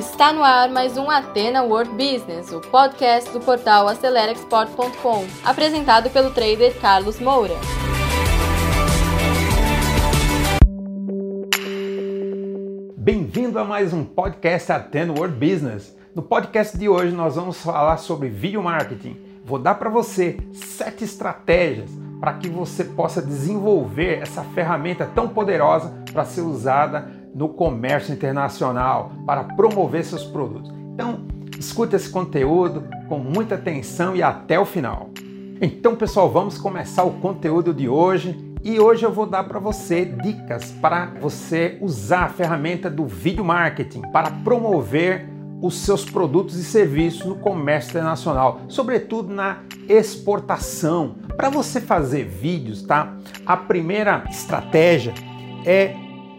Está no ar mais um Atena World Business, o podcast do portal AceleraExport.com, apresentado pelo trader Carlos Moura. Bem-vindo a mais um podcast Atena World Business. No podcast de hoje nós vamos falar sobre vídeo marketing. Vou dar para você sete estratégias para que você possa desenvolver essa ferramenta tão poderosa para ser usada no comércio internacional, para promover seus produtos. Então, escuta esse conteúdo com muita atenção e até o final. Então, pessoal, vamos começar o conteúdo de hoje. E hoje eu vou dar para você dicas para você usar a ferramenta do vídeo marketing para promover os seus produtos e serviços no comércio internacional, sobretudo na exportação. Para você fazer vídeos, tá? A primeira estratégia é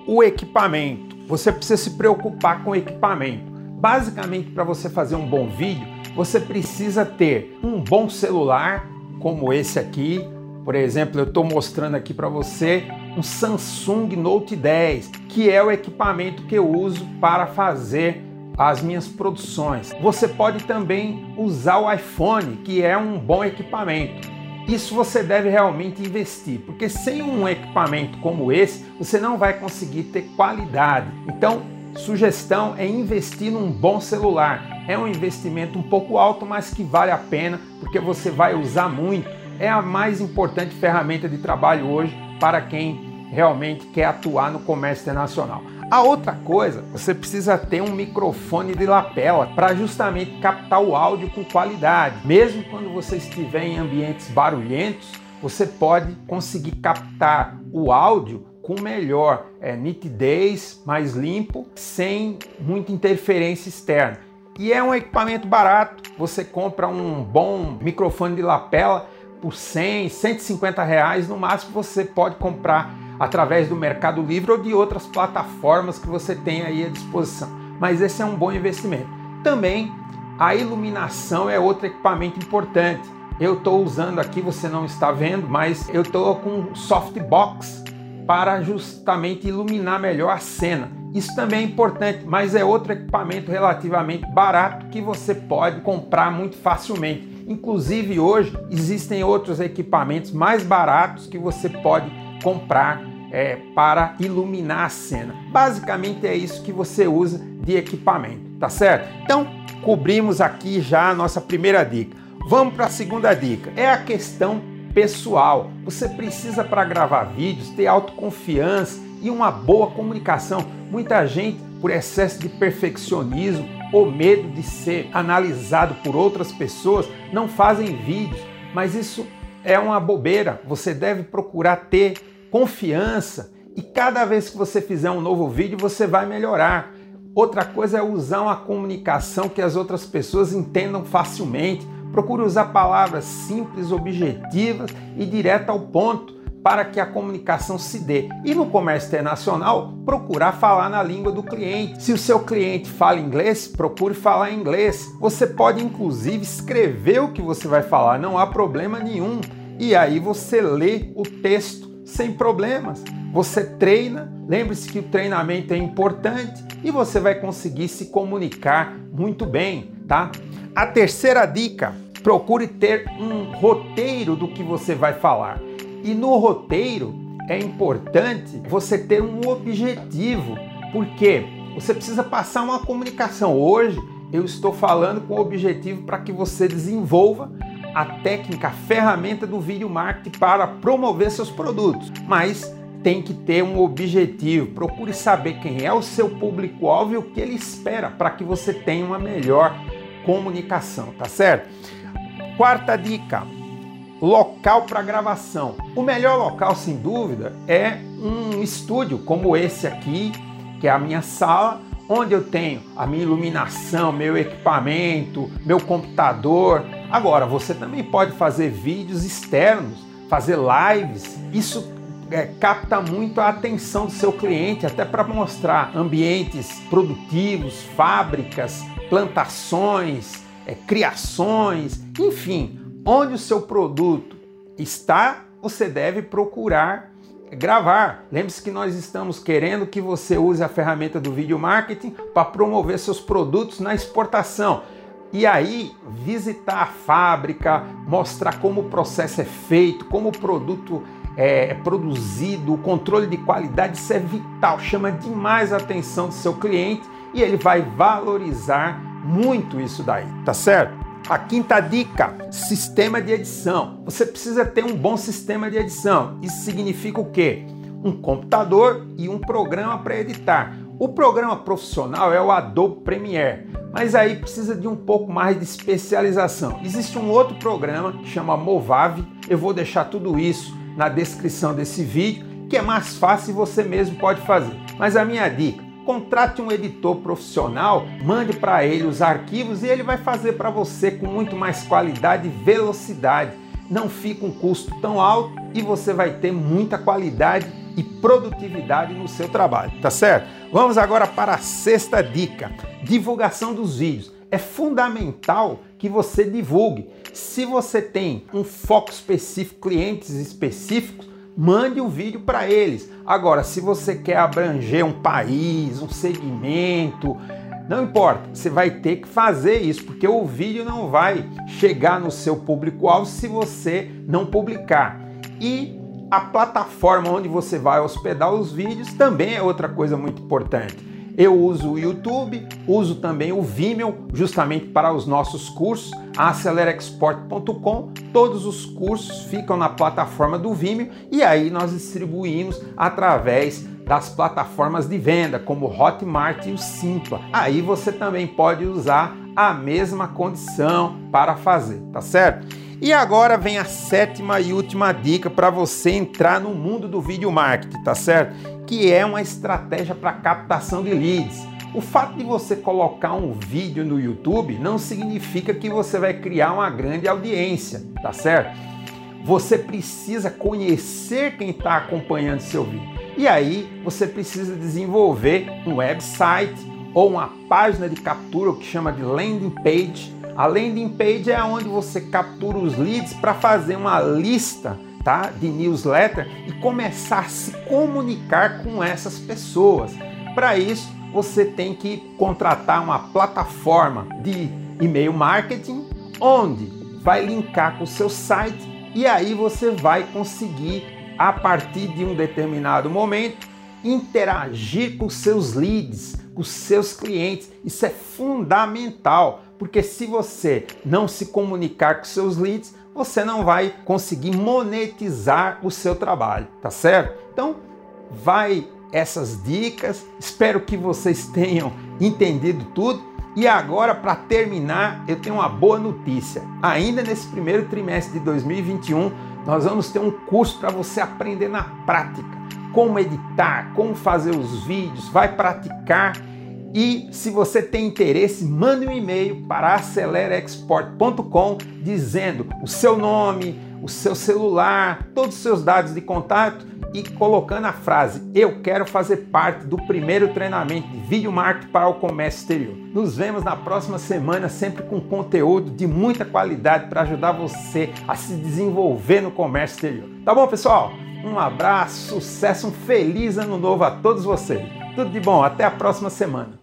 o equipamento. Você precisa se preocupar com o equipamento. Basicamente, para você fazer um bom vídeo, você precisa ter um bom celular, como esse aqui. Por exemplo, eu estou mostrando aqui para você um Samsung Note 10, que é o equipamento que eu uso para fazer as minhas produções. Você pode também usar o iPhone, que é um bom equipamento. Isso você deve realmente investir, porque sem um equipamento como esse, você não vai conseguir ter qualidade. Então, sugestão é investir num bom celular. É um investimento um pouco alto, mas que vale a pena, porque você vai usar muito. É a mais importante ferramenta de trabalho hoje para quem realmente quer atuar no comércio internacional. A outra coisa, você precisa ter um microfone de lapela para justamente captar o áudio com qualidade. Mesmo quando você estiver em ambientes barulhentos, você pode conseguir captar o áudio com melhor é, nitidez, mais limpo, sem muita interferência externa. E é um equipamento barato. Você compra um bom microfone de lapela por 100, 150 reais no máximo você pode comprar através do Mercado Livre ou de outras plataformas que você tem aí à disposição. Mas esse é um bom investimento. Também a iluminação é outro equipamento importante. Eu estou usando aqui, você não está vendo, mas eu estou com softbox para justamente iluminar melhor a cena. Isso também é importante, mas é outro equipamento relativamente barato que você pode comprar muito facilmente. Inclusive hoje existem outros equipamentos mais baratos que você pode comprar é, para iluminar a cena. Basicamente é isso que você usa de equipamento, tá certo? Então, cobrimos aqui já a nossa primeira dica. Vamos para a segunda dica. É a questão pessoal. Você precisa para gravar vídeos ter autoconfiança e uma boa comunicação. Muita gente, por excesso de perfeccionismo ou medo de ser analisado por outras pessoas, não fazem vídeos, mas isso é uma bobeira. Você deve procurar ter confiança e cada vez que você fizer um novo vídeo você vai melhorar. Outra coisa é usar uma comunicação que as outras pessoas entendam facilmente. Procure usar palavras simples, objetivas e direto ao ponto para que a comunicação se dê. E no comércio internacional, procurar falar na língua do cliente. Se o seu cliente fala inglês, procure falar inglês. Você pode inclusive escrever o que você vai falar, não há problema nenhum. E aí você lê o texto sem problemas. Você treina, lembre-se que o treinamento é importante e você vai conseguir se comunicar muito bem, tá? A terceira dica, procure ter um roteiro do que você vai falar. E no roteiro é importante você ter um objetivo, porque você precisa passar uma comunicação. Hoje eu estou falando com o objetivo para que você desenvolva a técnica, a ferramenta do vídeo marketing para promover seus produtos, mas tem que ter um objetivo. Procure saber quem é o seu público-alvo e o que ele espera para que você tenha uma melhor comunicação, tá certo? Quarta dica: local para gravação. O melhor local, sem dúvida, é um estúdio como esse aqui, que é a minha sala, onde eu tenho a minha iluminação, meu equipamento, meu computador. Agora, você também pode fazer vídeos externos, fazer lives. Isso é, capta muito a atenção do seu cliente, até para mostrar ambientes produtivos, fábricas, plantações, é, criações, enfim, onde o seu produto está, você deve procurar gravar. Lembre-se que nós estamos querendo que você use a ferramenta do vídeo marketing para promover seus produtos na exportação. E aí, visitar a fábrica, mostrar como o processo é feito, como o produto é, produzido, o controle de qualidade, isso é vital, chama demais a atenção do seu cliente e ele vai valorizar muito isso daí, tá certo? A quinta dica: sistema de edição. Você precisa ter um bom sistema de edição. Isso significa o quê? Um computador e um programa para editar. O programa profissional é o Adobe Premiere, mas aí precisa de um pouco mais de especialização. Existe um outro programa que chama Movave, eu vou deixar tudo isso na descrição desse vídeo, que é mais fácil e você mesmo pode fazer. Mas a minha dica, contrate um editor profissional, mande para ele os arquivos e ele vai fazer para você com muito mais qualidade e velocidade. Não fica um custo tão alto e você vai ter muita qualidade e produtividade no seu trabalho, tá certo? Vamos agora para a sexta dica: divulgação dos vídeos. É fundamental que você divulgue. Se você tem um foco específico, clientes específicos, mande um vídeo para eles. Agora, se você quer abranger um país, um segmento, não importa, você vai ter que fazer isso, porque o vídeo não vai chegar no seu público-alvo se você não publicar. E a plataforma onde você vai hospedar os vídeos também é outra coisa muito importante. Eu uso o YouTube, uso também o Vimeo, justamente para os nossos cursos, acelerexport.com. Todos os cursos ficam na plataforma do Vimeo e aí nós distribuímos através das plataformas de venda, como Hotmart e o Simpla. Aí você também pode usar a mesma condição para fazer, tá certo? E agora vem a sétima e última dica para você entrar no mundo do vídeo marketing, tá certo? Que é uma estratégia para captação de leads. O fato de você colocar um vídeo no YouTube não significa que você vai criar uma grande audiência, tá certo? Você precisa conhecer quem está acompanhando seu vídeo. E aí você precisa desenvolver um website ou uma página de captura, o que chama de landing page, a landing page é onde você captura os leads para fazer uma lista tá, de newsletter e começar a se comunicar com essas pessoas. Para isso, você tem que contratar uma plataforma de e-mail marketing onde vai linkar com o seu site e aí você vai conseguir a partir de um determinado momento interagir com seus leads, com seus clientes. Isso é fundamental porque se você não se comunicar com seus leads, você não vai conseguir monetizar o seu trabalho, tá certo? Então, vai essas dicas. Espero que vocês tenham entendido tudo. E agora, para terminar, eu tenho uma boa notícia. Ainda nesse primeiro trimestre de 2021, nós vamos ter um curso para você aprender na prática como editar, como fazer os vídeos, vai praticar e se você tem interesse, mande um e-mail para acelerexport.com dizendo o seu nome, o seu celular, todos os seus dados de contato e colocando a frase Eu quero fazer parte do primeiro treinamento de vídeo marketing para o comércio exterior. Nos vemos na próxima semana, sempre com conteúdo de muita qualidade para ajudar você a se desenvolver no comércio exterior. Tá bom, pessoal? Um abraço, sucesso, um feliz ano novo a todos vocês. Tudo de bom, até a próxima semana.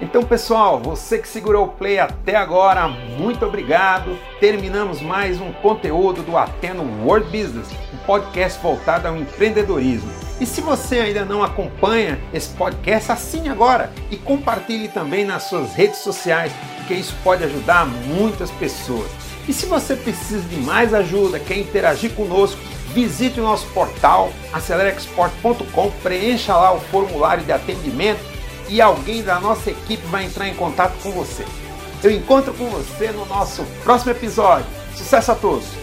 Então, pessoal, você que segurou o play até agora, muito obrigado. Terminamos mais um conteúdo do Ateno World Business, um podcast voltado ao empreendedorismo. E se você ainda não acompanha esse podcast, assine agora e compartilhe também nas suas redes sociais, porque isso pode ajudar muitas pessoas. E se você precisa de mais ajuda, quer interagir conosco, visite o nosso portal acelerexport.com, preencha lá o formulário de atendimento e alguém da nossa equipe vai entrar em contato com você. Eu encontro com você no nosso próximo episódio. Sucesso a todos!